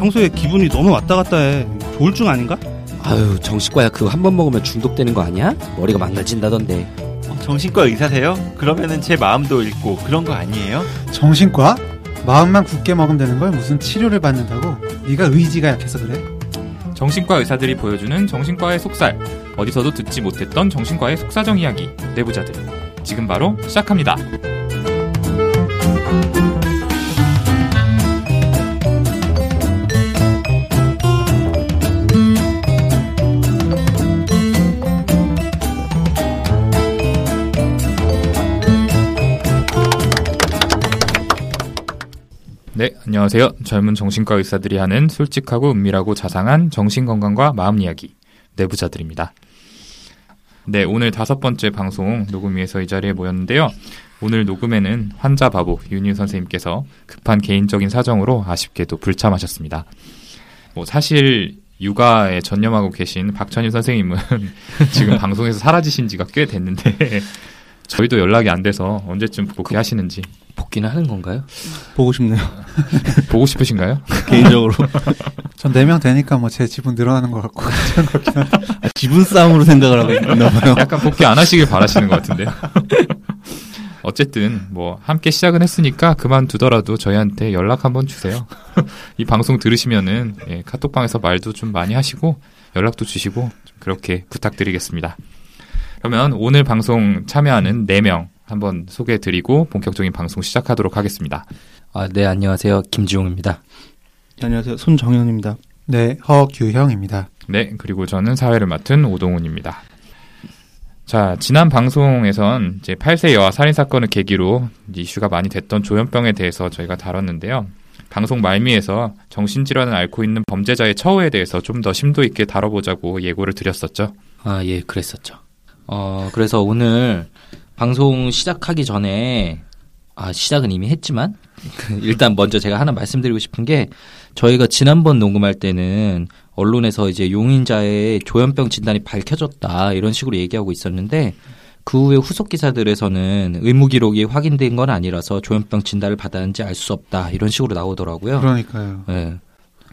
평소에 기분이 너무 왔다 갔다 해. 조울증 아닌가? 아유 정신과야 그거 한 번 먹으면 중독되는 거 아니야? 머리가 망가진다던데. 어, 정신과 의사세요? 그러면은 제 마음도 읽고 그런 거 아니에요? 정신과? 마음만 굳게 먹으면 되는 걸 무슨 치료를 받는다고? 네가 의지가 약해서 그래? 정신과 의사들이 보여주는 정신과의 속살. 어디서도 듣지 못했던 정신과의 속사정 이야기. 내부자들. 지금 바로 시작합니다. 네, 안녕하세요. 젊은 정신과 의사들이 하는 솔직하고 은밀하고 자상한 정신건강과 마음 이야기, 내부자들입니다. 네, 오늘 다섯 번째 방송 녹음 위해서 이 자리에 모였는데요. 오늘 녹음에는 환자 바보 윤희 선생님께서 급한 개인적인 사정으로 아쉽게도 불참하셨습니다. 뭐 사실 육아에 전념하고 계신 박찬유 선생님은 지금 방송에서 사라지신 지가 꽤 됐는데 저희도 연락이 안 돼서 언제쯤 복귀하시는지 복귀는 하는 건가요? 보고 싶네요. 보고 싶으신가요? 개인적으로. 전 4명 되니까 뭐 제 지분 늘어나는 것 같고. 아, 지분 싸움으로 생각을 하고 있나 봐요. 약간 복귀 안 하시길 바라시는 것 같은데요. 어쨌든 뭐 함께 시작은 했으니까 그만두더라도 저희한테 연락 한번 주세요. 이 방송 들으시면은 예, 카톡방에서 말도 좀 많이 하시고 연락도 주시고 좀 그렇게 부탁드리겠습니다. 그러면 오늘 방송 참여하는 4명 한번 소개해드리고 본격적인 방송 시작하도록 하겠습니다. 아, 네 안녕하세요 김지용입니다. 네, 안녕하세요. 손정현입니다. 네, 허규형입니다. 네, 그리고 저는 사회를 맡은 오동훈입니다. 자, 지난 방송에선 이제 8세 여아 살인 사건을 계기로 이슈가 많이 됐던 조현병에 대해서 저희가 다뤘는데요. 방송 말미에서 정신질환을 앓고 있는 범죄자의 처우에 대해서 좀 더 심도 있게 다뤄보자고 예고를 드렸었죠. 아, 예, 그랬었죠. 어, 그래서 오늘 방송 시작하기 전에 아, 시작은 이미 했지만 일단 먼저 제가 하나 말씀드리고 싶은 게 저희가 지난번 녹음할 때는 언론에서 이제 용인자의 조현병 진단이 밝혀졌다 이런 식으로 얘기하고 있었는데 그 후에 후속 기사들에서는 의무 기록이 확인된 건 아니라서 조현병 진단을 받았는지 알 수 없다 이런 식으로 나오더라고요. 그러니까요. 예.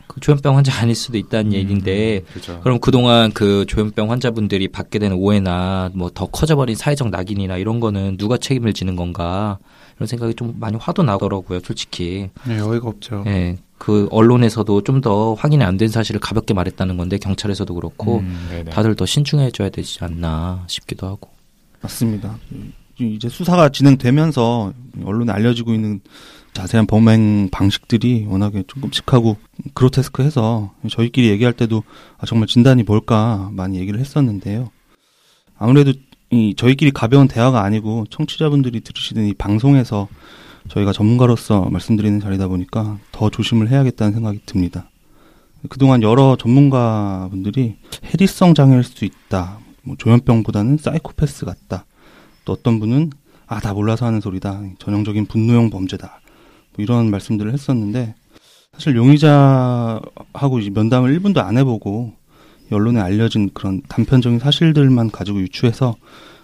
그 조현병 환자 아닐 수도 있다는 얘기인데 그렇죠. 그럼 그동안 그 조현병 환자분들이 받게 되는 오해나 뭐 더 커져버린 사회적 낙인이나 이런 거는 누가 책임을 지는 건가 이런 생각이 좀 많이 화도 나더라고요, 솔직히. 네, 어이가 없죠. 예. 그 언론에서도 좀 더 확인이 안 된 사실을 가볍게 말했다는 건데 경찰에서도 그렇고 음. 다들 더 신중해져야 되지 않나 싶기도 하고. 맞습니다. 이제 수사가 진행되면서 언론에 알려지고 있는 자세한 범행 방식들이 워낙에 좀 끔찍하고 그로테스크해서 저희끼리 얘기할 때도 아, 정말 진단이 뭘까 많이 얘기를 했었는데요. 아무래도 이 저희끼리 가벼운 대화가 아니고 청취자분들이 들으시는 이 방송에서 저희가 전문가로서 말씀드리는 자리다 보니까 더 조심을 해야겠다는 생각이 듭니다. 그동안 여러 전문가분들이 해리성 장애일 수 있다. 뭐 조현병보다는 사이코패스 같다. 또 어떤 분은 아 다 몰라서 하는 소리다. 전형적인 분노형 범죄다. 뭐 이런 말씀들을 했었는데 사실 용의자하고 이제 면담을 1분도 안 해보고 언론에 알려진 그런 단편적인 사실들만 가지고 유추해서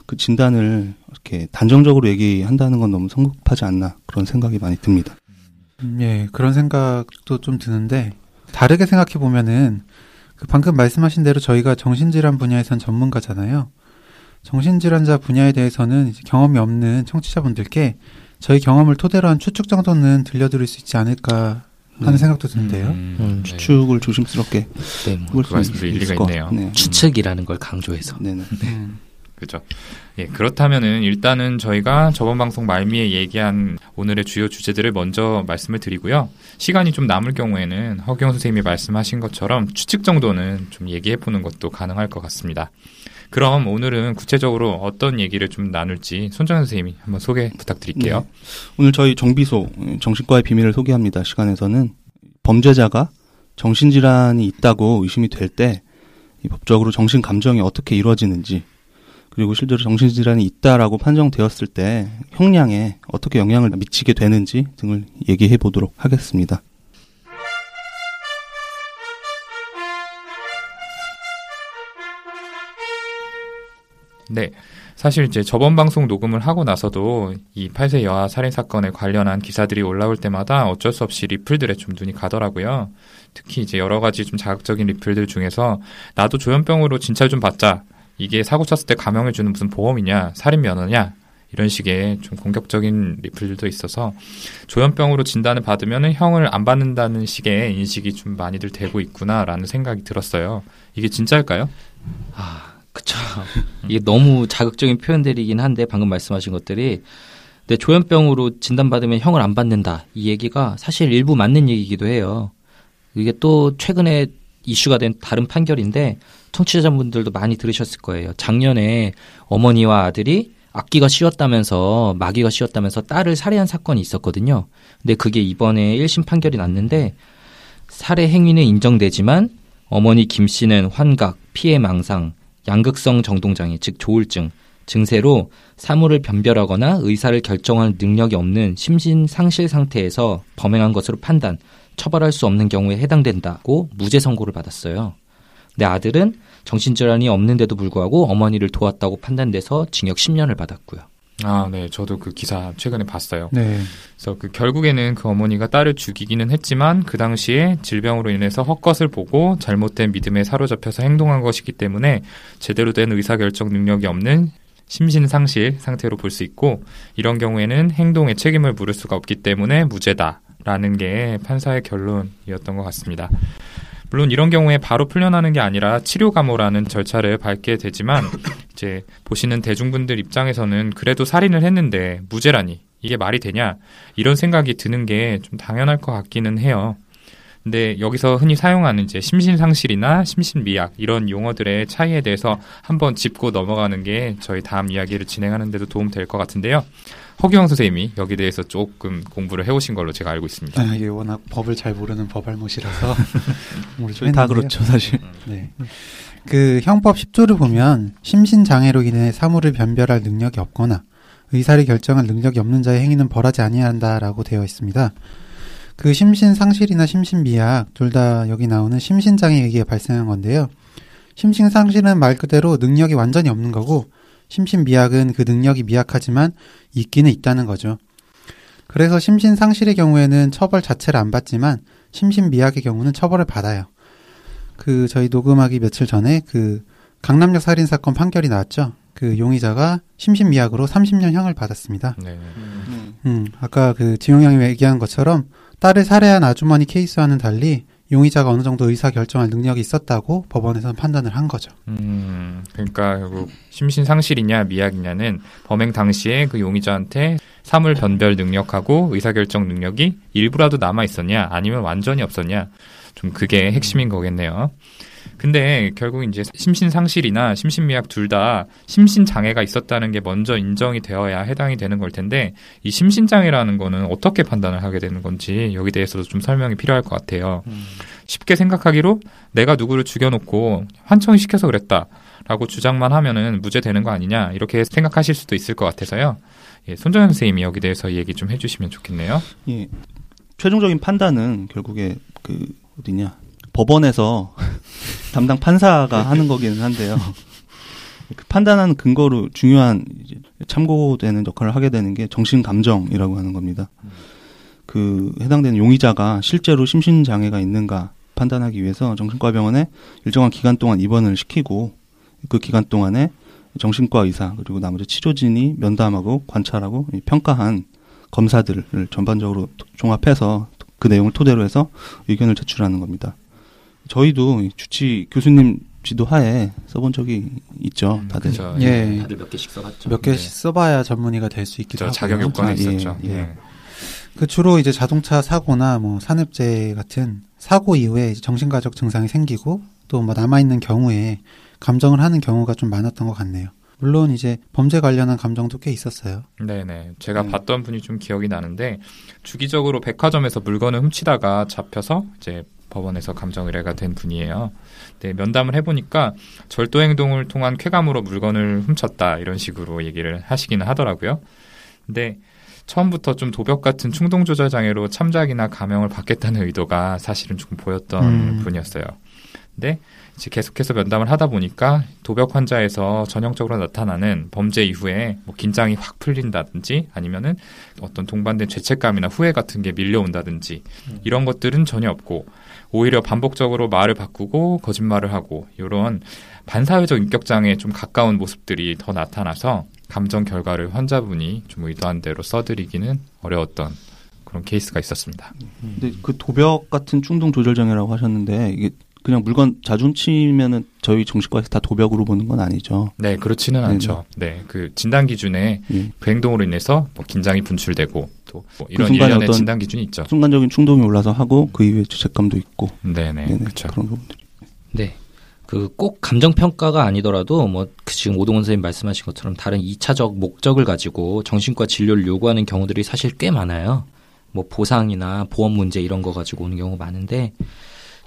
그 진단을 이렇게 단정적으로 얘기한다는 건 너무 성급하지 않나 그런 생각이 많이 듭니다. 음, 예, 그런 생각도 좀 드는데 다르게 생각해 보면은 그 방금 말씀하신 대로 저희가 정신질환 분야에선 전문가잖아요. 정신질환자 분야에 대해서는 이제 경험이 없는 청취자분들께 저희 경험을 토대로 한 추측 정도는 들려드릴 수 있지 않을까 하는 네. 생각도 드는데요. 음, 음, 네. 추측을 조심스럽게 네, 뭐 그 말씀도 수 일리가 있네요. 같네요. 추측이라는 걸 강조해서. 네네. 음. 그죠. 예, 그렇다면은 일단은 저희가 저번 방송 말미에 얘기한 오늘의 주요 주제들을 먼저 말씀을 드리고요. 시간이 좀 남을 경우에는 허경 선생님이 말씀하신 것처럼 추측 정도는 좀 얘기해 보는 것도 가능할 것 같습니다. 그럼 오늘은 구체적으로 어떤 얘기를 좀 나눌지 손정현 선생님이 한번 소개 부탁드릴게요. 네. 오늘 저희 정비소 정신과의 비밀을 소개합니다 시간에서는 범죄자가 정신질환이 있다고 의심이 될때이 법적으로 정신 감정이 어떻게 이루어지는지 그리고 실제로 정신질환이 있다라고 판정되었을 때 형량에 어떻게 영향을 미치게 되는지 등을 얘기해 보도록 하겠습니다. 네. 사실 이제 저번 방송 녹음을 하고 나서도 이 8세 여아 살인 사건에 관련한 기사들이 올라올 때마다 어쩔 수 없이 리플들에 좀 눈이 가더라고요. 특히 이제 여러 가지 좀 자극적인 리플들 중에서 나도 조현병으로 진찰 좀 받자. 이게 사고 쳤을 때 감형해 주는 무슨 보험이냐, 살인 면허냐 이런 식의 좀 공격적인 리플들도 있어서 조현병으로 진단을 받으면 형을 안 받는다는 식의 인식이 좀 많이들 되고 있구나라는 생각이 들었어요. 이게 진짜일까요? 아, 그쵸. 이게 너무 자극적인 표현들이긴 한데 방금 말씀하신 것들이 근데 조현병으로 진단받으면 형을 안 받는다 이 얘기가 사실 일부 맞는 얘기이기도 해요. 이게 또 최근에 이슈가 된 다른 판결인데 청취자분들도 많이 들으셨을 거예요. 작년에 어머니와 아들이 악기가 씌웠다면서 마귀가 씌웠다면서 딸을 살해한 사건이 있었거든요. 근데 그게 이번에 1심 판결이 났는데 살해 행위는 인정되지만 어머니 김 씨는 환각, 피해 망상, 양극성 정동장애, 즉 조울증 증세로 사물을 변별하거나 의사를 결정할 능력이 없는 심신 상실 상태에서 범행한 것으로 판단, 처벌할 수 없는 경우에 해당된다고 무죄 선고를 받았어요. 내 아들은 정신질환이 없는데도 불구하고 어머니를 도왔다고 판단돼서 징역 10년을 받았고요. 아, 네. 저도 그 기사 최근에 봤어요. 네. 그래서 그 결국에는 그 어머니가 딸을 죽이기는 했지만 그 당시에 질병으로 인해서 헛것을 보고 잘못된 믿음에 사로잡혀서 행동한 것이기 때문에 제대로 된 의사결정 능력이 없는 심신상실 상태로 볼 수 있고 이런 경우에는 행동에 책임을 물을 수가 없기 때문에 무죄다라는 게 판사의 결론이었던 것 같습니다. 물론 이런 경우에 바로 풀려나는 게 아니라 치료 감호라는 절차를 밟게 되지만 이제 보시는 대중분들 입장에서는 그래도 살인을 했는데 무죄라니 이게 말이 되냐 이런 생각이 드는 게 좀 당연할 것 같기는 해요. 근데 여기서 흔히 사용하는 이제 심신상실이나 심신미약 이런 용어들의 차이에 대해서 한번 짚고 넘어가는 게 저희 다음 이야기를 진행하는 데도 도움 될 것 같은데요. 허기영 선생님이 여기 대해서 조금 공부를 해오신 걸로 제가 알고 있습니다. 아, 이게 워낙 법을 잘 모르는 법알못이라서 저희 다 그렇죠, 사실. 네. 그 형법 10조를 보면 심신 장애로 인해 사물을 변별할 능력이 없거나 의사를 결정할 능력이 없는 자의 행위는 벌하지 아니한다라고 되어 있습니다. 그 심신 상실이나 심신 미약 둘 다 여기 나오는 심신 장애에 의해 발생한 건데요. 심신 상실은 말 그대로 능력이 완전히 없는 거고 심신 미약은 그 능력이 미약하지만 있기는 있다는 거죠. 그래서 심신 상실의 경우에는 처벌 자체를 안 받지만 심신 미약의 경우는 처벌을 받아요. 그 저희 녹음하기 며칠 전에 그 강남역 살인 사건 판결이 나왔죠. 그 용의자가 심신 미약으로 30년 형을 받았습니다. 네. 음, 아까 그 지용 형이 얘기한 것처럼 딸을 살해한 아주머니 케이스와는 달리 용의자가 어느 정도 의사 결정할 능력이 있었다고 법원에서는 판단을 한 거죠. 음, 그러니까 결국 심신 상실이냐 미약이냐는 범행 당시에 그 용의자한테 사물 변별 능력하고 의사 결정 능력이 일부라도 남아 있었냐 아니면 완전히 없었냐 좀 그게 핵심인 거겠네요. 근데 결국 이제 심신 상실이나 심신 미약 둘 다 심신 장애가 있었다는 게 먼저 인정이 되어야 해당이 되는 걸 텐데 이 심신 장애라는 거는 어떻게 판단을 하게 되는 건지 여기 대해서도 좀 설명이 필요할 것 같아요. 쉽게 생각하기로 내가 누구를 죽여놓고 환청시켜서 그랬다. 라고 주장만 하면은 무죄되는 거 아니냐 이렇게 생각하실 수도 있을 것 같아서요. 예, 손정현 선생님이 여기 대해서 얘기 좀 해주시면 좋겠네요. 예. 최종적인 판단은 결국에 그 어디냐 법원에서 담당 판사가 하는 거기는 한데요. 그 판단하는 근거로 중요한 참고되는 역할을 하게 되는 게 정신 감정이라고 하는 겁니다. 그 해당되는 용의자가 실제로 심신 장애가 있는가 판단하기 위해서 정신과 병원에 일정한 기간 동안 입원을 시키고 그 기간 동안에 정신과 의사 그리고 나머지 치료진이 면담하고 관찰하고 평가한 검사들을 전반적으로 종합해서 그 내용을 토대로 해서 의견을 제출하는 겁니다. 저희도 이 주치 교수님 지도하에 써본 적이 있죠, 다들. 그죠. 예. 다들 몇 개씩 써봤죠. 몇 개씩 써봐야 전문의가 될 수 있기도 저 하고. 자격 요건이 아, 예, 있었죠. 예. 예. 그 주로 이제 자동차 사고나 뭐 산업재해 같은 사고 이후에 정신가족 증상이 생기고 또 뭐 남아있는 경우에 감정을 하는 경우가 좀 많았던 것 같네요. 물론 이제 범죄 관련한 감정도 꽤 있었어요. 네네. 제가 음. 봤던 분이 좀 기억이 나는데 주기적으로 백화점에서 물건을 훔치다가 잡혀서 이제 법원에서 감정 의뢰가 된 분이에요. 네, 면담을 해보니까 절도 행동을 통한 쾌감으로 물건을 훔쳤다 이런 식으로 얘기를 하시기는 하더라고요. 근데 처음부터 좀 도벽 같은 충동 조절 장애로 참작이나 감형을 받겠다는 의도가 사실은 좀 보였던 음. 분이었어요. 근데 이제 계속해서 면담을 하다 보니까 도벽 환자에서 전형적으로 나타나는 범죄 이후에 뭐 긴장이 확 풀린다든지 아니면은 어떤 동반된 죄책감이나 후회 같은 게 밀려온다든지 이런 것들은 전혀 없고 오히려 반복적으로 말을 바꾸고 거짓말을 하고 이런 반사회적 인격 장애에 좀 가까운 모습들이 더 나타나서 감정 결과를 환자분이 좀 의도한 대로 써드리기는 어려웠던 그런 케이스가 있었습니다. 근데 그 도벽 같은 충동 조절 장애라고 하셨는데 이게 그냥 물건 자주 훔치면은 저희 정신과에서 다 도벽으로 보는 건 아니죠. 네, 그렇지는 네네. 않죠. 네, 그 진단 기준에 예. 그 행동으로 인해서 뭐 긴장이 분출되고 또 뭐 이런 순간에 일련의 진단 기준이 있죠. 순간적인 충동이 올라서 하고 그 이후에 죄책감도 있고 네네, 네네, 그렇죠. 그런 부분들. 네. 그 꼭 감정 평가가 아니더라도 뭐그 지금 오동원 선생님 말씀하신 것처럼 다른 2차적 목적을 가지고 정신과 진료를 요구하는 경우들이 사실 꽤 많아요. 뭐 보상이나 보험 문제 이런 거 가지고 오는 경우가 많은데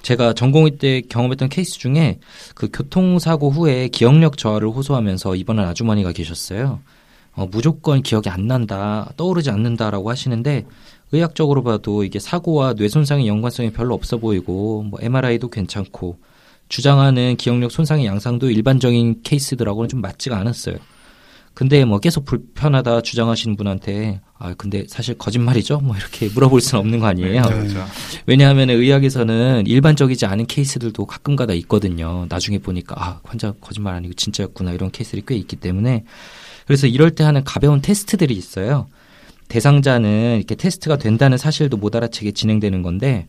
제가 전공의 때 경험했던 케이스 중에 그 교통사고 후에 기억력 저하를 호소하면서 입원한 아주머니가 계셨어요. 어, 무조건 기억이 안 난다, 떠오르지 않는다라고 하시는데 의학적으로 봐도 이게 사고와 뇌 손상의 연관성이 별로 없어 보이고 뭐 MRI도 괜찮고 주장하는 기억력 손상의 양상도 일반적인 케이스들하고는 좀 맞지가 않았어요. 근데 뭐 계속 불편하다 주장하시는 분한테 아 근데 사실 거짓말이죠? 뭐 이렇게 물어볼 수는 없는 거 아니에요. 네. 그렇죠. 왜냐하면 의학에서는 일반적이지 않은 케이스들도 가끔가다 있거든요. 나중에 보니까 아 환자 거짓말 아니고 진짜였구나 이런 케이스들이 꽤 있기 때문에 그래서 이럴 때 하는 가벼운 테스트들이 있어요. 대상자는 이렇게 테스트가 된다는 사실도 못 알아채게 진행되는 건데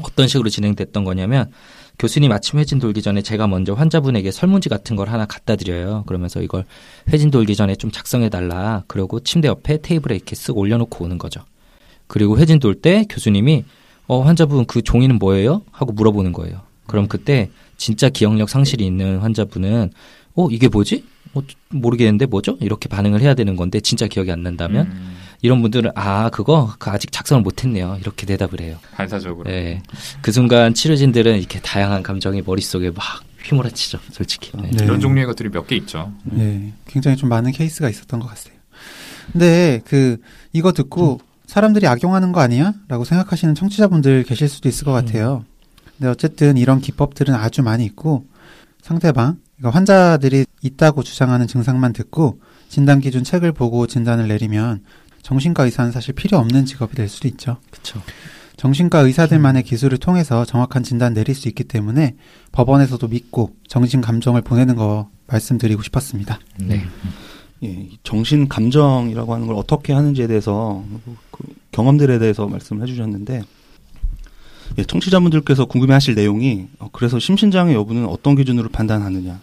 어떤 식으로 진행됐던 거냐면 교수님 아침 회진 돌기 전에 제가 먼저 환자분에게 설문지 같은 걸 하나 갖다 드려요. 그러면서 이걸 회진 돌기 전에 좀 작성해 달라. 그러고 침대 옆에 테이블에 이렇게 쓱 올려놓고 오는 거죠. 그리고 회진 돌 때 교수님이 어 환자분 그 종이는 뭐예요? 하고 물어보는 거예요. 그럼 그때 진짜 기억력 상실이 있는 환자분은 어 이게 뭐지? 어, 모르겠는데 뭐죠? 이렇게 반응을 해야 되는 건데 진짜 기억이 안 난다면 음, 이런 분들은 아 그거 그 아직 작성을 못했네요. 이렇게 대답을 해요. 반사적으로. 네. 그 순간 치료진들은 이렇게 다양한 감정이 머릿속에 막 휘몰아치죠, 솔직히. 네. 네. 이런 종류의 것들이 몇 개 있죠. 네, 굉장히 좀 많은 케이스가 있었던 것 같아요. 근데 그 이거 듣고 사람들이 악용하는 거 아니야?라고 생각하시는 청취자분들 계실 수도 있을 것 같아요. 근데 어쨌든 이런 기법들은 아주 많이 있고 상대방, 그러니까 환자들이 있다고 주장하는 증상만 듣고 진단 기준 책을 보고 진단을 내리면 정신과 의사는 사실 필요 없는 직업이 될 수도 있죠. 그쵸. 정신과 의사들만의 기술을 통해서 정확한 진단 내릴 수 있기 때문에 법원에서도 믿고 정신 감정을 보내는 거 말씀드리고 싶었습니다. 네. 예, 이 정신 감정이라고 하는 걸 어떻게 하는지에 대해서 그 경험들에 대해서 말씀을 해주셨는데 예, 청취자분들께서 궁금해하실 내용이 어, 그래서 심신장애 여부는 어떤 기준으로 판단하느냐,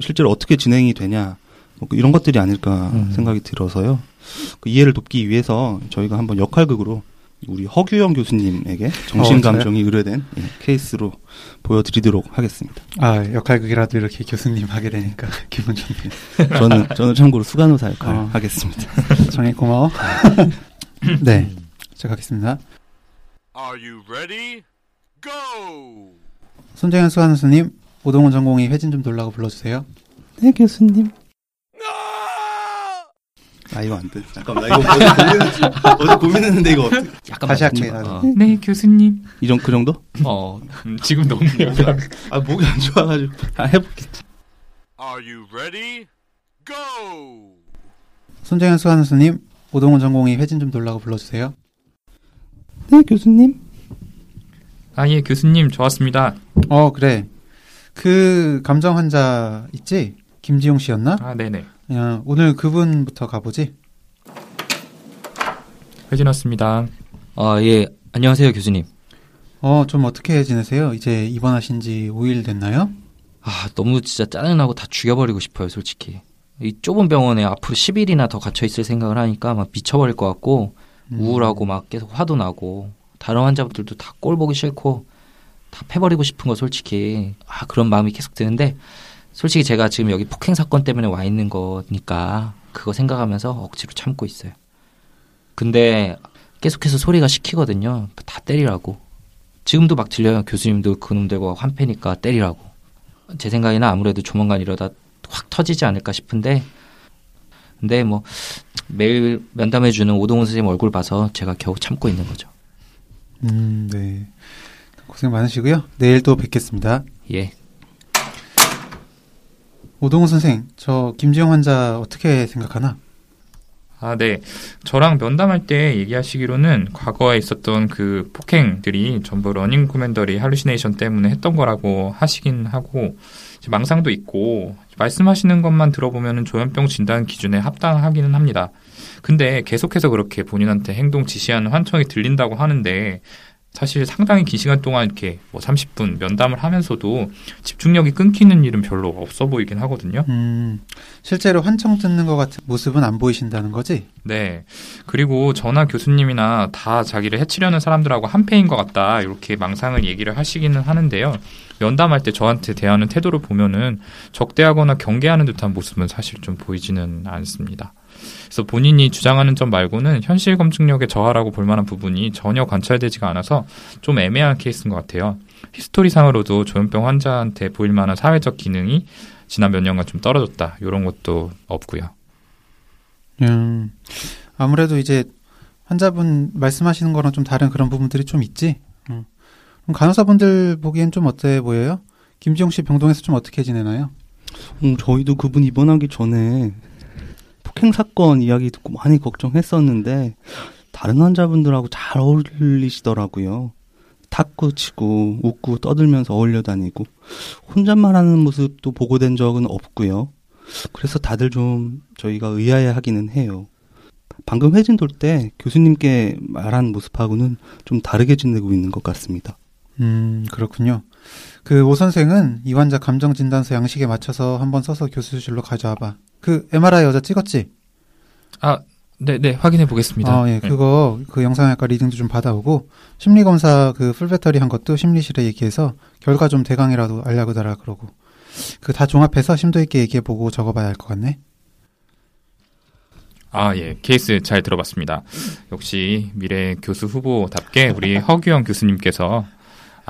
실제로 어떻게 진행이 되냐 뭐 이런 것들이 아닐까 음. 생각이 들어서요. 그 이해를 돕기 위해서 저희가 한번 역할극으로 우리 허규영 교수님에게 정신 감정이 의뢰된 예, 케이스로 보여드리도록 하겠습니다. 아 역할극이라도 이렇게 교수님 하게 되니까 기분 좋네요. 저는 저는 참고로 수간호사 역할 어. 하겠습니다. 정혜 고마워. 네, 시작하겠습니다. Are you ready? Go! 손정현 수환수님, 오동훈 전공의 회진 좀 돌라고 불러주세요. 네 교수님. 아 이거 안 돼. 잠깐만 나 이거 어제. 어제 고민 했는데 이거 어떡해. 약간 다시. 할게요. 어. 네, 교수님. 이 정도 그 정도? 어, 음, 지금 너무 약간 아 목이 안 좋아가지고. 아 해볼게. Are you ready? Go! 손정현 수환수님, 오동훈 전공의 회진 좀 돌라고 불러주세요. 네 교수님. 아, 예, 교수님, 좋았습니다. 어 그래. 그 감정 환자 있지? 김지용 씨였나? 아, 네네. 그냥 오늘 그분부터 가보지. 회진 왔습니다. 아, 예. 안녕하세요, 교수님. 어 좀 어떻게 지내세요? 이제 입원하신 지 5일 됐나요? 아, 너무 진짜 짜증나고 다 죽여버리고 싶어요, 솔직히. 이 좁은 병원에 앞으로 10일이나 더 갇혀있을 생각을 하니까 막 미쳐버릴 것 같고, 음. 우울하고 막 계속 화도 나고, 다른 환자분들도 다 꼴 보기 싫고, 다 패버리고 싶은 거 솔직히, 아, 그런 마음이 계속 드는데, 솔직히 제가 지금 여기 폭행 사건 때문에 와 있는 거니까, 그거 생각하면서 억지로 참고 있어요. 근데 계속해서 소리가 시키거든요. 다 때리라고. 지금도 막 들려요. 교수님도 그놈들과 환패니까 때리라고. 제 생각에는 아무래도 조만간 이러다 확 터지지 않을까 싶은데, 근데 뭐 매일 면담해 주는 오동훈 선생님 얼굴 봐서 제가 겨우 참고 있는 거죠. 음, 네. 고생 많으시고요. 내일 또 뵙겠습니다. 예. 오동훈 선생, 저 김지영 환자 어떻게 생각하나? 아, 네. 저랑 면담할 때 얘기하시기로는 과거에 있었던 그 폭행들이 전부 running commentary hallucination 때문에 했던 거라고 하시긴 하고 망상도 있고 말씀하시는 것만 들어보면 조현병 진단 기준에 합당하기는 합니다. 근데 계속해서 그렇게 본인한테 행동 지시하는 환청이 들린다고 하는데 사실 상당히 긴 시간 동안 이렇게 뭐 30분 면담을 하면서도 집중력이 끊기는 일은 별로 없어 보이긴 하거든요. 음, 실제로 환청 듣는 것 같은 모습은 안 보이신다는 거지? 네. 그리고 저나 교수님이나 다 자기를 해치려는 사람들하고 한패인 것 같다. 이렇게 망상을 얘기를 하시기는 하는데요. 면담할 때 저한테 대하는 태도를 보면은 적대하거나 경계하는 듯한 모습은 사실 좀 보이지는 않습니다. 그래서 본인이 주장하는 점 말고는 현실 검증력의 저하라고 볼 만한 부분이 전혀 관찰되지가 않아서 좀 애매한 케이스인 것 같아요. 히스토리상으로도 조현병 환자한테 보일 만한 사회적 기능이 지난 몇 년간 좀 떨어졌다. 이런 것도 없고요. 음, 아무래도 이제 환자분 말씀하시는 거랑 좀 다른 그런 부분들이 좀 있지? 음. 그럼 간호사분들 보기엔 좀 어때 보여요? 김지영 씨 병동에서 좀 어떻게 지내나요? 음, 저희도 그분 입원하기 전에 폭행 사건 이야기 듣고 많이 걱정했었는데 다른 환자분들하고 잘 어울리시더라고요. 탁구 치고 웃고 떠들면서 어울려 다니고 혼잣말 하는 모습도 보고된 적은 없고요. 그래서 다들 좀 저희가 의아해 하기는 해요. 방금 회진 돌 때 교수님께 말한 모습하고는 좀 다르게 지내고 있는 것 같습니다. 음, 그렇군요. 그 오 선생은 이 환자 감정 진단서 양식에 맞춰서 한번 써서 교수실로 가져와 봐. 그 MRI 여자 찍었지? 아, 네, 네, 확인해 보겠습니다. 아, 예, 네. 그거 그 영상의학과 reading도 좀 받아오고 심리 검사 그 full battery 한 것도 심리실에 얘기해서 결과 좀 대강이라도 알려 달라 그러고 그 다 종합해서 심도 있게 얘기해 보고 적어봐야 할 것 같네. 아, 예. 케이스 잘 들어봤습니다. 역시 미래 교수 후보답게 우리 허규영 교수님께서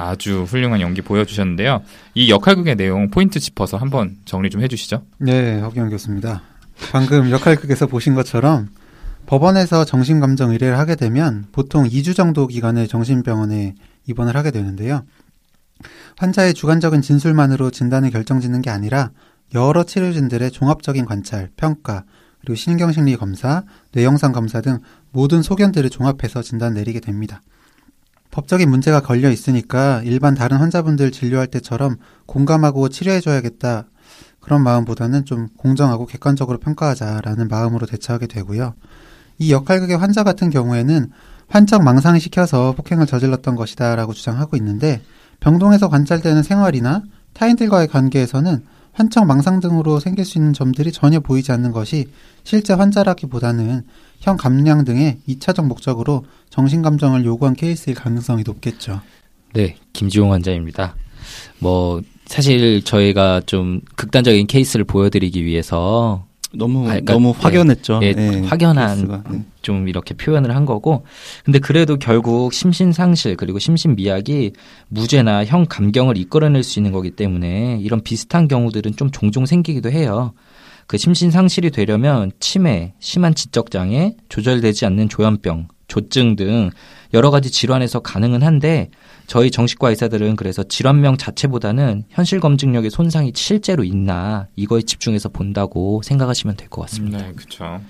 아주 훌륭한 연기 보여주셨는데요. 이 역할극의 내용 포인트 짚어서 한번 정리 좀 해주시죠. 네, 허기영 교수입니다. 방금 역할극에서 보신 것처럼 법원에서 정신감정 의뢰를 하게 되면 보통 2주 정도 기간을 정신병원에 입원을 하게 되는데요. 환자의 주관적인 진술만으로 진단을 결정짓는 게 아니라 여러 치료진들의 종합적인 관찰, 평가, 그리고 신경심리 검사, 뇌영상 검사 등 모든 소견들을 종합해서 진단 내리게 됩니다. 법적인 문제가 걸려 있으니까 일반 다른 환자분들 진료할 때처럼 공감하고 치료해줘야겠다 그런 마음보다는 좀 공정하고 객관적으로 평가하자라는 마음으로 대처하게 되고요. 이 역할극의 환자 같은 경우에는 환청 망상시켜서 폭행을 저질렀던 것이다라고 주장하고 있는데 병동에서 관찰되는 생활이나 타인들과의 관계에서는 환청 망상 등으로 생길 수 있는 점들이 전혀 보이지 않는 것이 실제 환자라기보다는 형 감량 등의 2차적 목적으로 정신감정을 요구한 케이스일 가능성이 높겠죠. 네, 김지용 환자입니다. 뭐 사실 저희가 좀 극단적인 케이스를 보여드리기 위해서 너무 아, 그러니까, 너무 확연했죠. 예, 예, 확연한 케이스가. 네. 좀 이렇게 표현을 한 거고 근데 그래도 결국 심신 상실 그리고 심신 미약이 무죄나 형 감경을 이끌어낼 수 있는 거기 때문에 이런 비슷한 경우들은 좀 종종 생기기도 해요. 그 심신 상실이 되려면 치매, 심한 지적 장애, 조절되지 않는 조현병, 조증 등 여러 가지 질환에서 가능은 한데 저희 정신과 의사들은 그래서 질환명 자체보다는 현실 검증력의 손상이 실제로 있나 이거에 집중해서 본다고 생각하시면 될 것 같습니다. 네, 그렇죠.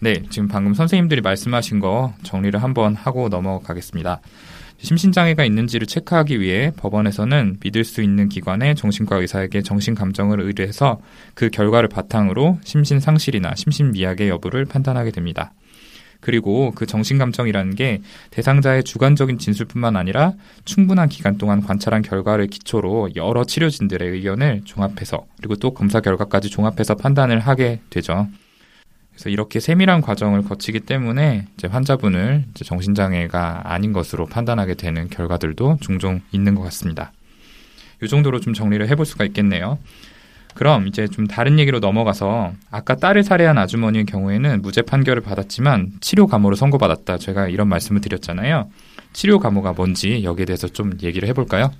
네, 지금 방금 선생님들이 말씀하신 거 정리를 한번 하고 넘어가겠습니다. 심신장애가 있는지를 체크하기 위해 법원에서는 믿을 수 있는 기관의 정신과 의사에게 정신감정을 의뢰해서 그 결과를 바탕으로 심신상실이나 심신미약의 여부를 판단하게 됩니다. 그리고 그 정신감정이라는 게 대상자의 주관적인 진술뿐만 아니라 충분한 기간 동안 관찰한 결과를 기초로 여러 치료진들의 의견을 종합해서 그리고 또 검사 결과까지 종합해서 판단을 하게 되죠. 그래서 이렇게 세밀한 과정을 거치기 때문에 이제 환자분을 이제 정신장애가 아닌 것으로 판단하게 되는 결과들도 종종 있는 것 같습니다. 이 정도로 좀 정리를 해볼 수가 있겠네요. 그럼 이제 좀 다른 얘기로 넘어가서 아까 딸을 살해한 아주머니의 경우에는 무죄 판결을 받았지만 치료 감호를 선고받았다. 제가 이런 말씀을 드렸잖아요. 치료 감호가 뭔지 여기에 대해서 좀 얘기를 해볼까요?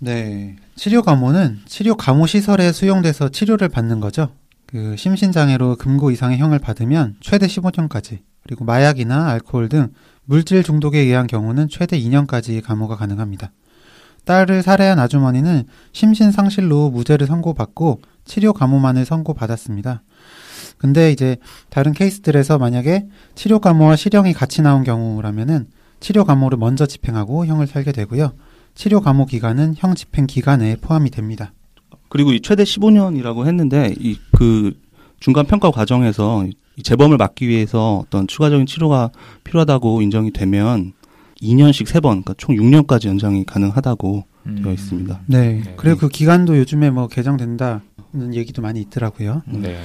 네. 치료 감호는 치료 감호 시설에 수용돼서 치료를 받는 거죠. 그 심신장애로 금고 이상의 형을 받으면 최대 15년까지, 그리고 마약이나 알코올 등 물질 중독에 의한 경우는 최대 2년까지 감호가 가능합니다. 딸을 살해한 아주머니는 심신상실로 무죄를 선고받고 치료 감호만을 선고받았습니다. 근데 이제 다른 케이스들에서 만약에 치료 감호와 실형이 같이 나온 경우라면은 치료 감호를 먼저 집행하고 형을 살게 되고요. 치료 감호 기간은 형 집행 기간에 포함이 됩니다. 그리고 이 최대 15년이라고 했는데 이 그 중간 평가 과정에서 이 재범을 막기 위해서 어떤 추가적인 치료가 필요하다고 인정이 되면 2년씩 3번, 그러니까 총 6년까지 연장이 가능하다고 음. 되어 있습니다. 네. 네. 그리고 그 기간도 요즘에 뭐 개정된다는 얘기도 많이 있더라고요. 네.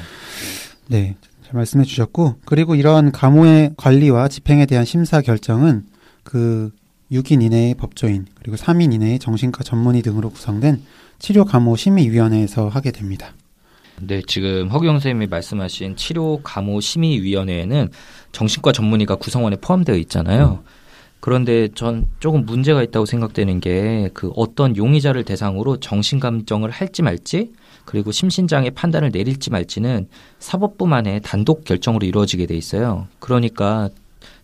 네. 잘 말씀해 주셨고, 그리고 이런 감호의 관리와 집행에 대한 심사 결정은 그 6인 이내의 법조인, 그리고 3인 이내의 정신과 전문의 등으로 구성된 치료 감호 심의위원회에서 하게 됩니다. 네, 지금 허경 선생님이 말씀하신 치료 감호 심의위원회에는 정신과 전문의가 구성원에 포함되어 있잖아요. 그런데 전 조금 문제가 있다고 생각되는 게 그 어떤 용의자를 대상으로 정신감정을 할지 말지 그리고 심신장애 판단을 내릴지 말지는 사법부만의 단독 결정으로 이루어지게 돼 있어요. 그러니까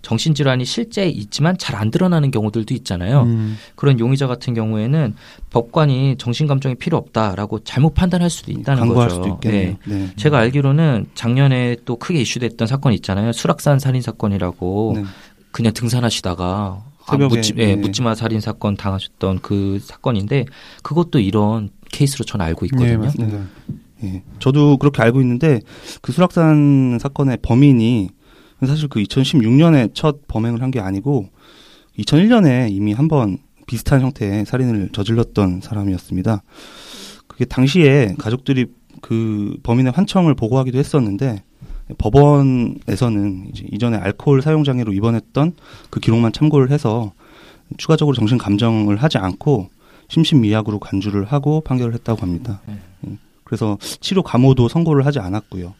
정신질환이 실제 있지만 잘 안 드러나는 경우들도 있잖아요. 음, 그런 용의자 같은 경우에는 법관이 정신감정이 필요 없다라고 잘못 판단할 수도 있다는 강구할 거죠. 수도 있겠네요. 네. 네. 제가 알기로는 작년에 또 크게 이슈됐던 사건 있잖아요. 수락산 살인 사건이라고 네. 그냥 등산하시다가 아, 묻지, 예, 네. 묻지마 살인 사건 당하셨던 그 사건인데 그것도 이런 케이스로 저는 알고 있거든요. 네, 맞습니다. 예. 저도 그렇게 알고 있는데 그 수락산 사건의 범인이 사실 그 2016년에 첫 범행을 한 게 아니고 2001년에 이미 한 번 비슷한 형태의 살인을 저질렀던 사람이었습니다. 그게 당시에 가족들이 그 범인의 환청을 보고하기도 했었는데 법원에서는 이제 이전에 알코올 사용 장애로 입원했던 그 기록만 참고를 해서 추가적으로 정신 감정을 하지 않고 심신미약으로 간주를 하고 판결을 했다고 합니다. 예. 그래서 치료 감호도 선고를 하지 않았고요.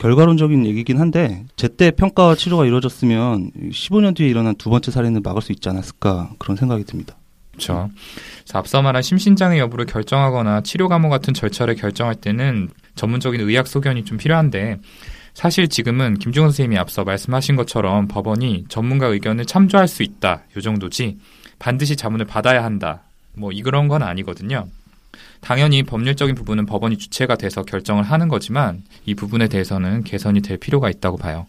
결과론적인 얘기긴 한데 제때 평가와 치료가 이루어졌으면 15년 뒤에 일어난 두 번째 살인을 막을 수 있지 않았을까 그런 생각이 듭니다. 그렇죠. 앞서 말한 심신장애 여부를 결정하거나 치료 감호 같은 절차를 결정할 때는 전문적인 의학 소견이 좀 필요한데 사실 지금은 김중호 선생님이 앞서 말씀하신 것처럼 법원이 전문가 의견을 참조할 수 있다. 요 정도지 반드시 자문을 받아야 한다. 뭐 이런 건 아니거든요. 당연히 법률적인 부분은 법원이 주체가 돼서 결정을 하는 거지만 이 부분에 대해서는 개선이 될 필요가 있다고 봐요.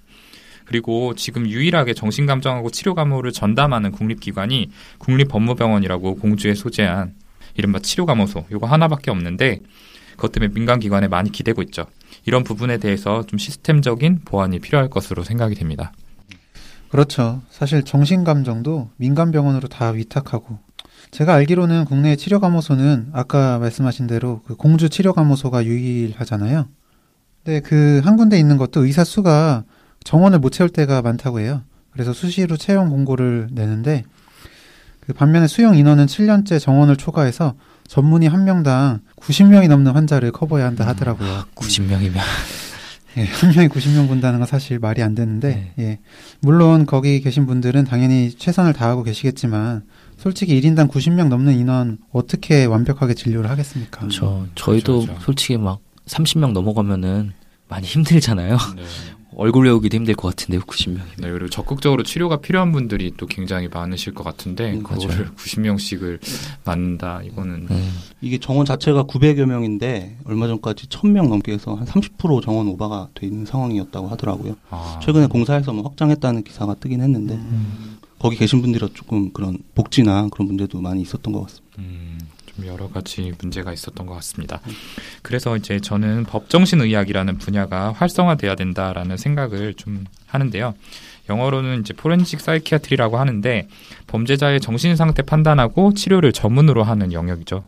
그리고 지금 유일하게 정신감정하고 치료감호를 전담하는 국립기관이 국립법무병원이라고 공주에 소재한 이른바 치료감호소 요거 하나밖에 없는데 그것 때문에 민간기관에 많이 기대고 있죠. 이런 부분에 대해서 좀 시스템적인 보완이 필요할 것으로 생각이 됩니다. 그렇죠. 사실 정신감정도 민간병원으로 다 위탁하고 제가 알기로는 국내 치료감호소는 아까 말씀하신 대로 그 공주 치료감호소가 유일하잖아요. 근데 그 한 군데 있는 것도 의사 수가 정원을 못 채울 때가 많다고 해요. 그래서 수시로 채용 공고를 내는데 그 반면에 수용 인원은 7년째 정원을 초과해서 전문의 한 명당 90명이 넘는 환자를 커버해야 한다 하더라고요. 90명이면 예, 한 명이 90명 본다는 건 사실 말이 안 되는데, 예. 물론 거기 계신 분들은 당연히 최선을 다하고 계시겠지만, 솔직히 1인당 90명 넘는 인원 어떻게 완벽하게 진료를 하겠습니까? 저 저희도 그렇죠. 솔직히 막 30명 넘어가면은 많이 힘들잖아요. 얼굴 외우기도 힘들 것 같은데요, 90명이. 네, 그리고 적극적으로 치료가 필요한 분들이 또 굉장히 많으실 것 같은데 음, 그거를 90명씩을 맞는다 이거는 음. 이게 정원 자체가 900여 명인데 얼마 전까지 1000명 넘게 해서 한 30% 정원 오버가 돼 있는 상황이었다고 하더라고요. 아, 최근에 공사해서 뭐 확장했다는 기사가 뜨긴 했는데 거기 계신 분들이 조금 그런 복지나 그런 문제도 많이 있었던 것 같습니다. 음, 좀 여러 가지 문제가 있었던 것 같습니다. 그래서 이제 저는 법정신의학이라는 분야가 활성화돼야 된다라는 생각을 좀 하는데요. 영어로는 이제 포렌식 사이키아트리라고 하는데 범죄자의 정신 상태 판단하고 치료를 전문으로 하는 영역이죠.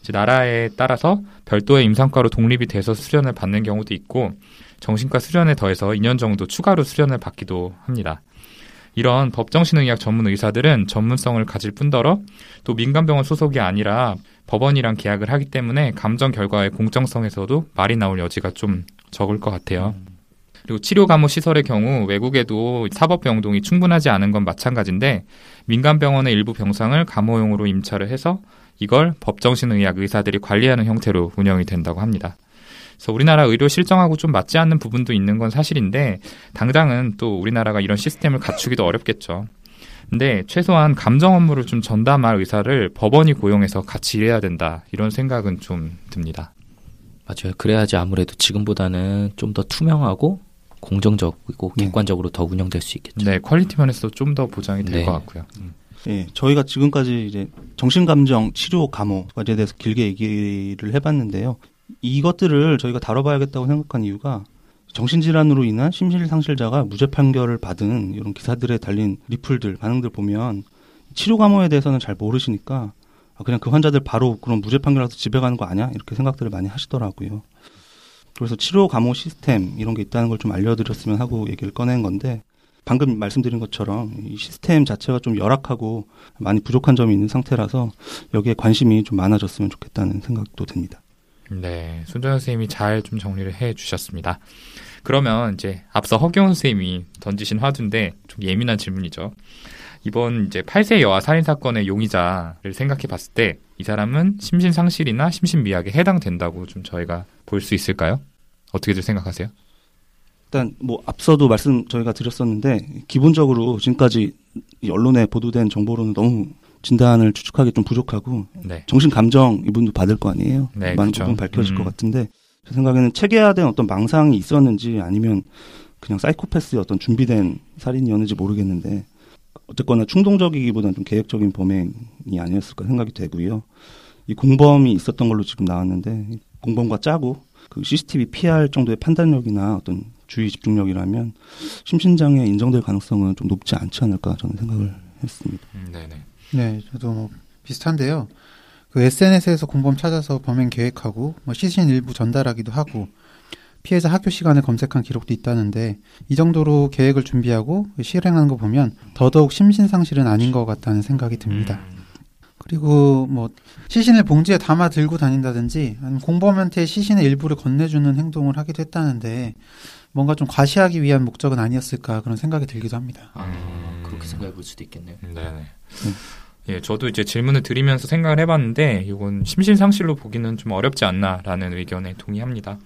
이제 나라에 따라서 별도의 임상과로 독립이 돼서 수련을 받는 경우도 있고 정신과 수련에 더해서 2년 정도 추가로 수련을 받기도 합니다. 이런 법정신의학 전문 의사들은 전문성을 가질 뿐더러 또 민간병원 소속이 아니라 법원이랑 계약을 하기 때문에 감정 결과의 공정성에서도 말이 나올 여지가 좀 적을 것 같아요. 그리고 치료 감호 시설의 경우 외국에도 사법 병동이 충분하지 않은 건 마찬가지인데 민간 병원의 일부 병상을 감호용으로 임차를 해서 이걸 법정신의학 의사들이 관리하는 형태로 운영이 된다고 합니다. 그래서 우리나라 의료 실정하고 좀 맞지 않는 부분도 있는 건 사실인데 당장은 또 우리나라가 이런 시스템을 갖추기도 어렵겠죠. 근데 최소한 감정 업무를 좀 전담할 의사를 법원이 고용해서 같이 일해야 된다. 이런 생각은 좀 듭니다. 맞아요. 그래야지 아무래도 지금보다는 좀 더 투명하고 공정적이고 네. 객관적으로 더 운영될 수 있겠죠. 네, quality 면에서도 좀 더 보장이 될 네. 것 같고요. 예, 저희가 지금까지 이제 정신감정 치료 감호까지에 대해서 길게 얘기를 해봤는데요. 이것들을 저희가 다뤄봐야겠다고 생각한 이유가 정신질환으로 인한 심실상실자가 무죄 판결을 받은 이런 기사들에 달린 리플들, 반응들 보면 치료 감호에 대해서는 잘 모르시니까 아, 그냥 그 환자들 바로 그런 무죄 판결라서 집에 가는 거 아니야? 이렇게 생각들을 많이 하시더라고요. 그래서 치료 감호 시스템 이런 게 있다는 걸 좀 알려드렸으면 하고 얘기를 꺼낸 건데 방금 말씀드린 것처럼 이 시스템 자체가 좀 열악하고 많이 부족한 점이 있는 상태라서 여기에 관심이 좀 많아졌으면 좋겠다는 생각도 듭니다. 네, 손정현 선생님이 잘 좀 정리를 해 주셨습니다. 그러면 이제 앞서 허경훈 선생님이 던지신 화두인데 좀 예민한 질문이죠. 이번 이제 8세 여아 살인 사건의 용의자를 생각해 봤을 때 이 사람은 심신 상실이나 심신 미약에 해당된다고 좀 저희가 볼 수 있을까요? 어떻게들 생각하세요? 일단 뭐 앞서도 말씀 저희가 드렸었는데 기본적으로 지금까지 이 언론에 보도된 정보로는 너무 진단을 추측하기 좀 부족하고 네. 정신 감정 이분도 받을 거 아니에요. 네, 많은 그렇죠. 부분 밝혀질 음. 것 같은데 제 생각에는 체계화된 어떤 망상이 있었는지 아니면 그냥 사이코패스의 어떤 준비된 살인이었는지 모르겠는데 어쨌거나 충동적이기보다는 좀 계획적인 범행이 아니었을까 생각이 되고요. 이 공범이 있었던 걸로 지금 나왔는데 이 공범과 짜고 그 CCTV 피할 정도의 판단력이나 어떤 주의 집중력이라면 심신장애 인정될 가능성은 좀 높지 않지 않을까 저는 생각을 했습니다. 음, 네네. 네, 저도 뭐 비슷한데요. 그 SNS에서 공범 찾아서 범행 계획하고 뭐 시신 일부 전달하기도 하고 피해자 학교 시간을 검색한 기록도 있다는데 이 정도로 계획을 준비하고 실행하는 거 보면 더더욱 심신상실은 아닌 것 같다는 생각이 듭니다. 그리고 뭐 시신을 봉지에 담아 들고 다닌다든지 아니면 공범한테 시신의 일부를 건네주는 행동을 하기도 했다는데 뭔가 좀 과시하기 위한 목적은 아니었을까 그런 생각이 들기도 합니다. 아, 그렇게 생각해 볼 수도 있겠네요. 네네. 예, 저도 이제 질문을 드리면서 생각을 해봤는데 이건 심신상실로 보기는 좀 어렵지 않나라는 의견에 동의합니다.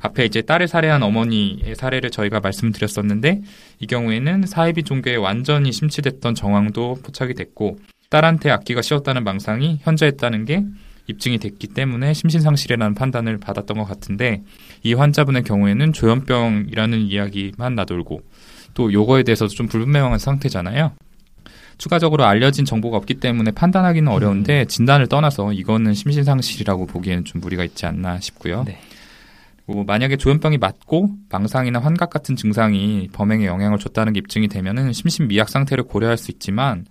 앞에 이제 딸을 살해한 어머니의 사례를 저희가 말씀드렸었는데 이 경우에는 사이비 종교에 완전히 심취됐던 정황도 포착이 됐고 딸한테 악기가 씌웠다는 망상이 현저했다는 게 입증이 됐기 때문에 심신상실이라는 판단을 받았던 것 같은데 이 환자분의 경우에는 조현병이라는 이야기만 나돌고 또 요거에 대해서도 좀 불분명한 상태잖아요. 추가적으로 알려진 정보가 없기 때문에 판단하기는 어려운데 진단을 떠나서 이거는 심신상실이라고 보기에는 좀 무리가 있지 않나 싶고요. 네. 그리고 만약에 조현병이 맞고 망상이나 환각 같은 증상이 범행에 영향을 줬다는 게 입증이 되면은 심신미약 상태를 고려할 수 있지만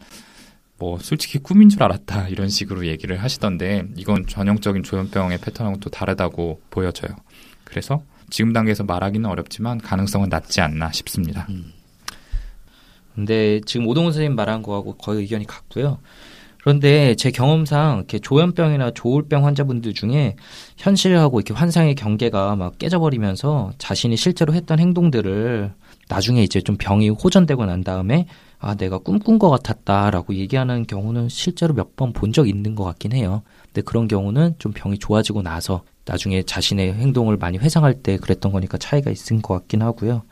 뭐 솔직히 꿈인 줄 알았다 이런 식으로 얘기를 하시던데 이건 전형적인 조현병의 패턴하고 또 다르다고 보여져요. 그래서 지금 단계에서 말하기는 어렵지만 가능성은 낮지 않나 싶습니다. 근데 지금 오동훈 선생님 말한 거하고 거의 의견이 같고요. 그런데 제 경험상 이렇게 조현병이나 조울병 환자분들 중에 현실하고 이렇게 환상의 경계가 막 깨져버리면서 자신이 실제로 했던 행동들을 나중에 이제 좀 병이 호전되고 난 다음에 아 내가 꿈꾼 것 같았다라고 얘기하는 경우는 실제로 몇 번 본 적 있는 것 같긴 해요. 근데 그런 경우는 좀 병이 좋아지고 나서 나중에 자신의 행동을 많이 회상할 때 그랬던 거니까 차이가 있은 것 같긴 하고요.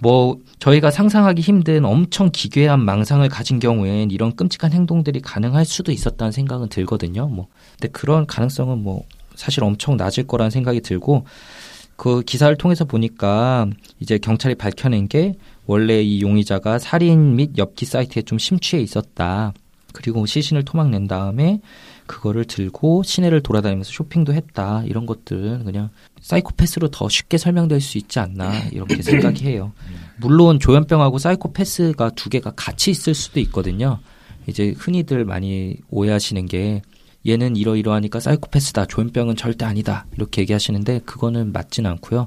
뭐 저희가 상상하기 힘든 엄청 기괴한 망상을 가진 경우엔 이런 끔찍한 행동들이 가능할 수도 있었다는 생각은 들거든요. 뭐 근데 그런 가능성은 뭐 사실 엄청 낮을 거라는 생각이 들고 그 기사를 통해서 보니까 이제 경찰이 밝혀낸 게 원래 이 용의자가 살인 및 엽기 사이트에 좀 심취해 있었다. 그리고 시신을 토막낸 다음에 그거를 들고 시내를 돌아다니면서 쇼핑도 했다. 이런 것들은 그냥 사이코패스로 더 쉽게 설명될 수 있지 않나 이렇게 생각이 해요. 물론 조현병하고 사이코패스가 두 개가 같이 있을 수도 있거든요. 이제 흔히들 많이 오해하시는 게 얘는 이러이러하니까 사이코패스다. 조현병은 절대 아니다. 이렇게 얘기하시는데 그거는 맞진 않고요.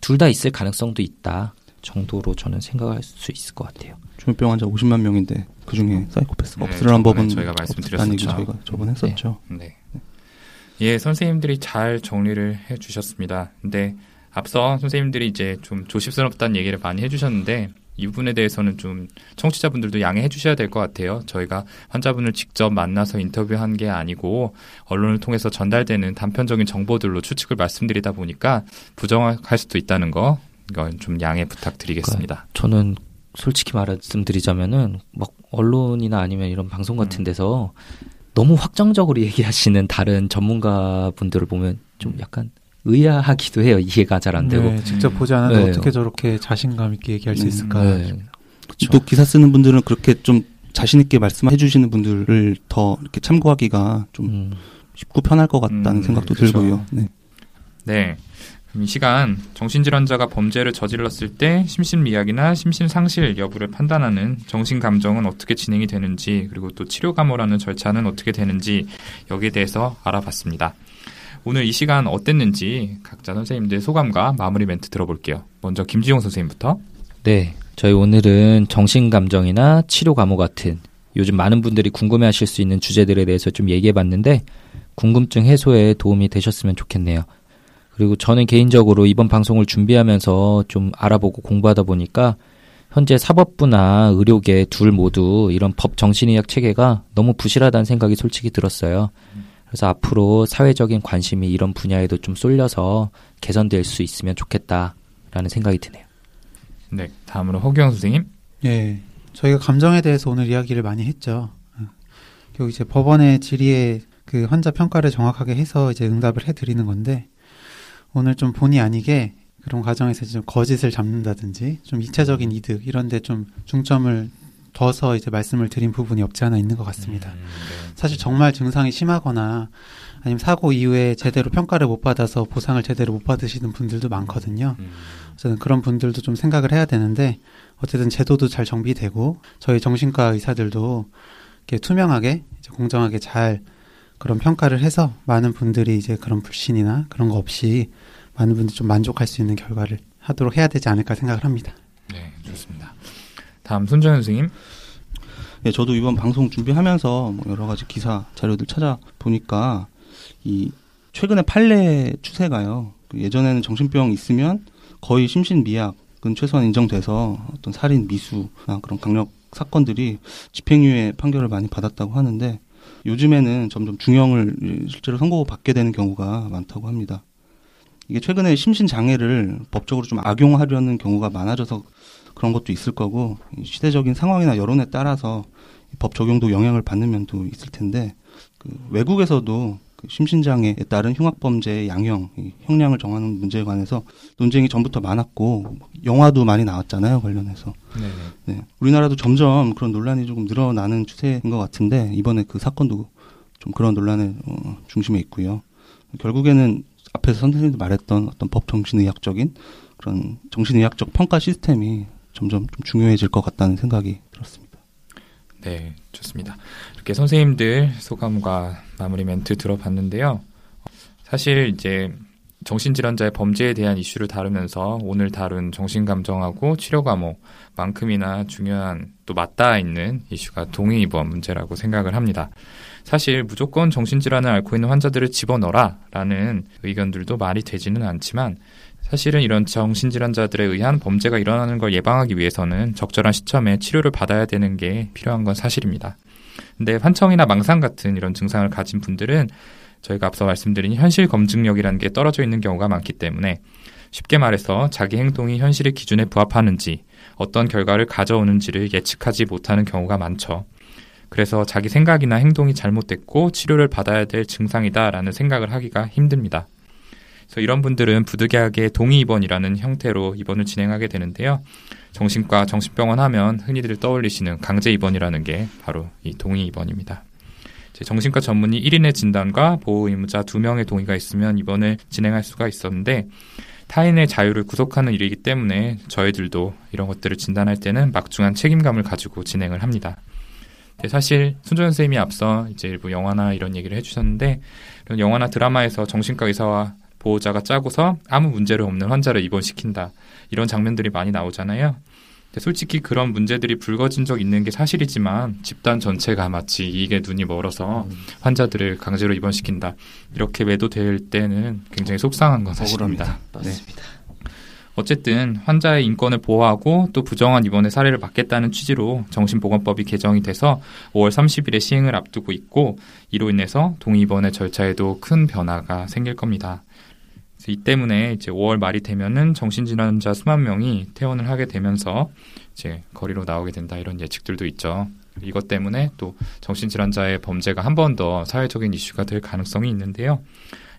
둘 다 있을 가능성도 있다. 정도로 저는 생각할 수 있을 것 같아요. 조현병 환자 50만 명인데 그 중에 사이코패스가 네, 없으라는 법은 저희가 말씀드렸었죠. 저희가 저번에 했었죠. 네. 예, 선생님들이 잘 정리를 해 주셨습니다. 근데 앞서 선생님들이 이제 좀 조심스럽다는 얘기를 많이 해 주셨는데 이 부분에 대해서는 좀 청취자분들도 양해해 주셔야 될 것 같아요. 저희가 환자분을 직접 만나서 인터뷰한 게 아니고 언론을 통해서 전달되는 단편적인 정보들로 추측을 말씀드리다 보니까 부정할 수도 있다는 거 이건 좀 양해 부탁드리겠습니다. 저는 솔직히 말씀드리자면은 막 언론이나 아니면 이런 방송 같은 데서 너무 확정적으로 얘기하시는 다른 전문가 분들을 보면 좀 약간 의아하기도 해요. 이해가 잘 안 되고. 네, 직접 보지 않아도 네. 어떻게 저렇게 자신감 있게 얘기할 수 음, 있을까? 네. 또 기사 쓰는 분들은 그렇게 좀 자신 있게 말씀해 주시는 분들을 더 이렇게 참고하기가 좀 음. 쉽고 편할 것 같다는 음, 생각도 그쵸. 들고요. 네. 네. 이 시간 정신질환자가 범죄를 저질렀을 때 심신미약이나 심신상실 여부를 판단하는 정신감정은 어떻게 진행이 되는지 그리고 또 치료감호라는 절차는 어떻게 되는지 여기에 대해서 알아봤습니다. 오늘 이 시간 어땠는지 각자 선생님들 소감과 마무리 멘트 들어볼게요. 먼저 김지용 선생님부터. 네. 저희 오늘은 정신감정이나 치료 감호 같은 요즘 많은 분들이 궁금해 하실 수 있는 주제들에 대해서 좀 얘기해 봤는데 궁금증 해소에 도움이 되셨으면 좋겠네요. 그리고 저는 개인적으로 이번 방송을 준비하면서 좀 알아보고 공부하다 보니까 현재 사법부나 의료계 둘 모두 이런 법 정신의학 체계가 너무 부실하다는 생각이 솔직히 들었어요. 그래서 앞으로 사회적인 관심이 이런 분야에도 좀 쏠려서 개선될 수 있으면 좋겠다라는 생각이 드네요. 네. 다음으로 허규영 선생님. 예. 저희가 감정에 대해서 오늘 이야기를 많이 했죠. 어. 결국 이제 법원의 질의에 그 환자 평가를 정확하게 해서 이제 응답을 해드리는 건데 오늘 좀 본의 아니게 그런 과정에서 좀 거짓을 잡는다든지 좀 이차적인 이득 이런 데 좀 중점을 둬서 이제 말씀을 드린 부분이 없지 않아 있는 것 같습니다. 사실 정말 증상이 심하거나 아니면 사고 이후에 제대로 평가를 못 받아서 보상을 제대로 못 받으시는 분들도 많거든요. 저는 그런 분들도 좀 생각을 해야 되는데 어쨌든 제도도 잘 정비되고 저희 정신과 의사들도 이렇게 투명하게 이제 공정하게 잘 그런 평가를 해서 많은 분들이 이제 그런 불신이나 그런 거 없이 많은 분들이 좀 만족할 수 있는 결과를 하도록 해야 되지 않을까 생각을 합니다. 네, 좋습니다. 다음 손정현 선생님. 예, 저도 이번 방송 준비하면서 뭐 여러 가지 기사 자료들 찾아보니까 이 최근에 판례 추세가요. 그 예전에는 정신병 있으면 거의 심신미약은 최소한 인정돼서 어떤 살인 미수나 그런 강력 사건들이 집행유예 판결을 많이 받았다고 하는데 요즘에는 점점 중형을 실제로 선고받게 되는 경우가 많다고 합니다. 이게 최근에 심신 장애를 법적으로 좀 악용하려는 경우가 많아져서 그런 것도 있을 거고 이 시대적인 상황이나 여론에 따라서 이법 적용도 영향을 받는 면도 있을 텐데 그 외국에서도 그 심신장애에 따른 흉악범죄의 양형, 이 형량을 정하는 문제에 관해서 논쟁이 전부터 많았고 영화도 많이 나왔잖아요 관련해서. 네. 네. 우리나라도 점점 그런 논란이 조금 늘어나는 추세인 것 같은데 이번에 그 사건도 좀 그런 논란의 어, 중심에 있고요. 결국에는 앞에서 선생님도 말했던 어떤 법 정신의학적인 그런 정신의학적 평가 시스템이 점점 좀 중요해질 것 같다는 생각이 들었습니다. 네, 좋습니다. 이렇게 선생님들 소감과 마무리 멘트 들어봤는데요. 사실 이제 정신질환자의 범죄에 대한 이슈를 다루면서 오늘 다룬 정신감정하고 치료감호만큼이나 중요한 또 맞닿아 있는 이슈가 동의입원 문제라고 생각을 합니다. 사실 무조건 정신질환을 앓고 있는 환자들을 집어넣어라 라는 의견들도 말이 되지는 않지만 사실은 이런 정신질환자들에 의한 범죄가 일어나는 걸 예방하기 위해서는 적절한 시점에 치료를 받아야 되는 게 필요한 건 사실입니다. 근데 환청이나 망상 같은 이런 증상을 가진 분들은 저희가 앞서 말씀드린 현실 검증력이라는 게 떨어져 있는 경우가 많기 때문에 쉽게 말해서 자기 행동이 현실의 기준에 부합하는지 어떤 결과를 가져오는지를 예측하지 못하는 경우가 많죠. 그래서 자기 생각이나 행동이 잘못됐고 치료를 받아야 될 증상이다라는 생각을 하기가 힘듭니다. 그래서 이런 분들은 부득이하게 동의 입원이라는 형태로 입원을 진행하게 되는데요. 정신과 정신병원 하면 흔히들 떠올리시는 강제 입원이라는 게 바로 이 동의 입원입니다. 정신과 전문의 1인의 진단과 보호 의무자 2명의 동의가 있으면 입원을 진행할 수가 있었는데 타인의 자유를 구속하는 일이기 때문에 저희들도 이런 것들을 진단할 때는 막중한 책임감을 가지고 진행을 합니다. 근데 사실 손정현 선생님이 앞서 이제 일부 영화나 이런 얘기를 해주셨는데 이런 영화나 드라마에서 정신과 의사와 보호자가 짜고서 아무 문제를 없는 환자를 입원시킨다 이런 장면들이 많이 나오잖아요. 솔직히 그런 문제들이 불거진 적 있는 게 사실이지만 집단 전체가 마치 이익에 눈이 멀어서 환자들을 강제로 입원시킨다 이렇게 매도될 때는 굉장히 속상한 건 사실입니다. 맞습니다. 어쨌든 환자의 인권을 보호하고 또 부정한 입원의 사례를 막겠다는 취지로 정신보건법이 개정이 돼서 5월 30일에 시행을 앞두고 있고 이로 인해서 동의입원의 절차에도 큰 변화가 생길 겁니다. 이 때문에 이제 5월 말이 되면은 정신질환자 수만 명이 퇴원을 하게 되면서 이제 거리로 나오게 된다 이런 예측들도 있죠. 이것 때문에 또 정신질환자의 범죄가 한 번 더 사회적인 이슈가 될 가능성이 있는데요.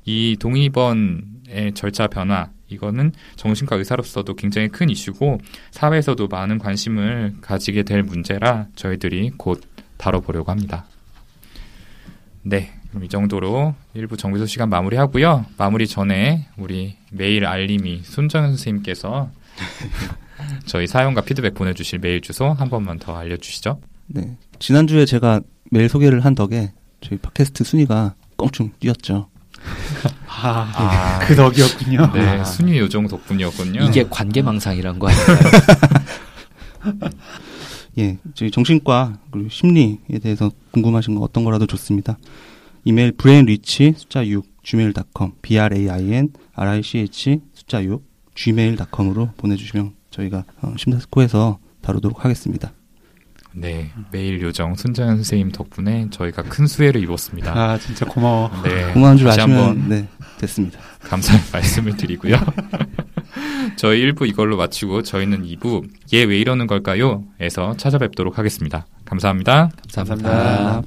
이 동의번의 절차 변화 이거는 정신과 의사로서도 굉장히 큰 이슈고 사회에서도 많은 관심을 가지게 될 문제라 저희들이 곧 다뤄보려고 합니다. 네, 그럼 이 정도로 일부 정비소 시간 마무리하고요. 마무리 전에 우리 메일 알림이 손정현 선생님께서 저희 사연과 피드백 보내주실 메일 주소 한 번만 더 알려주시죠. 네. 지난주에 제가 메일 소개를 한 덕에 저희 팟캐스트 순위가 껑충 뛰었죠. 아, 아. 그 덕이었군요. 네, 순위 요정 덕분이었군요. 이게 관계망상이란 거 아닌가요? 예, 저희 정신과 그리고 심리에 대해서 궁금하신 거 어떤 거라도 좋습니다. 이메일 brainrich 숫자 6 gmail.com b r a i n r i c h 숫자 6 gmail.com으로 보내주시면 저희가 어, 심사숙고해서 다루도록 하겠습니다. 네, 메일 요정 손정현 선생님 덕분에 저희가 큰 수혜를 입었습니다. 아, 진짜 고마워. 네, 고마운 줄 아시면 네 됐습니다. 감사의 말씀을 드리고요. 저희 1부 이걸로 마치고 저희는 2부 얘 왜 이러는 걸까요? 에서 찾아뵙도록 하겠습니다. 감사합니다. 감사합니다.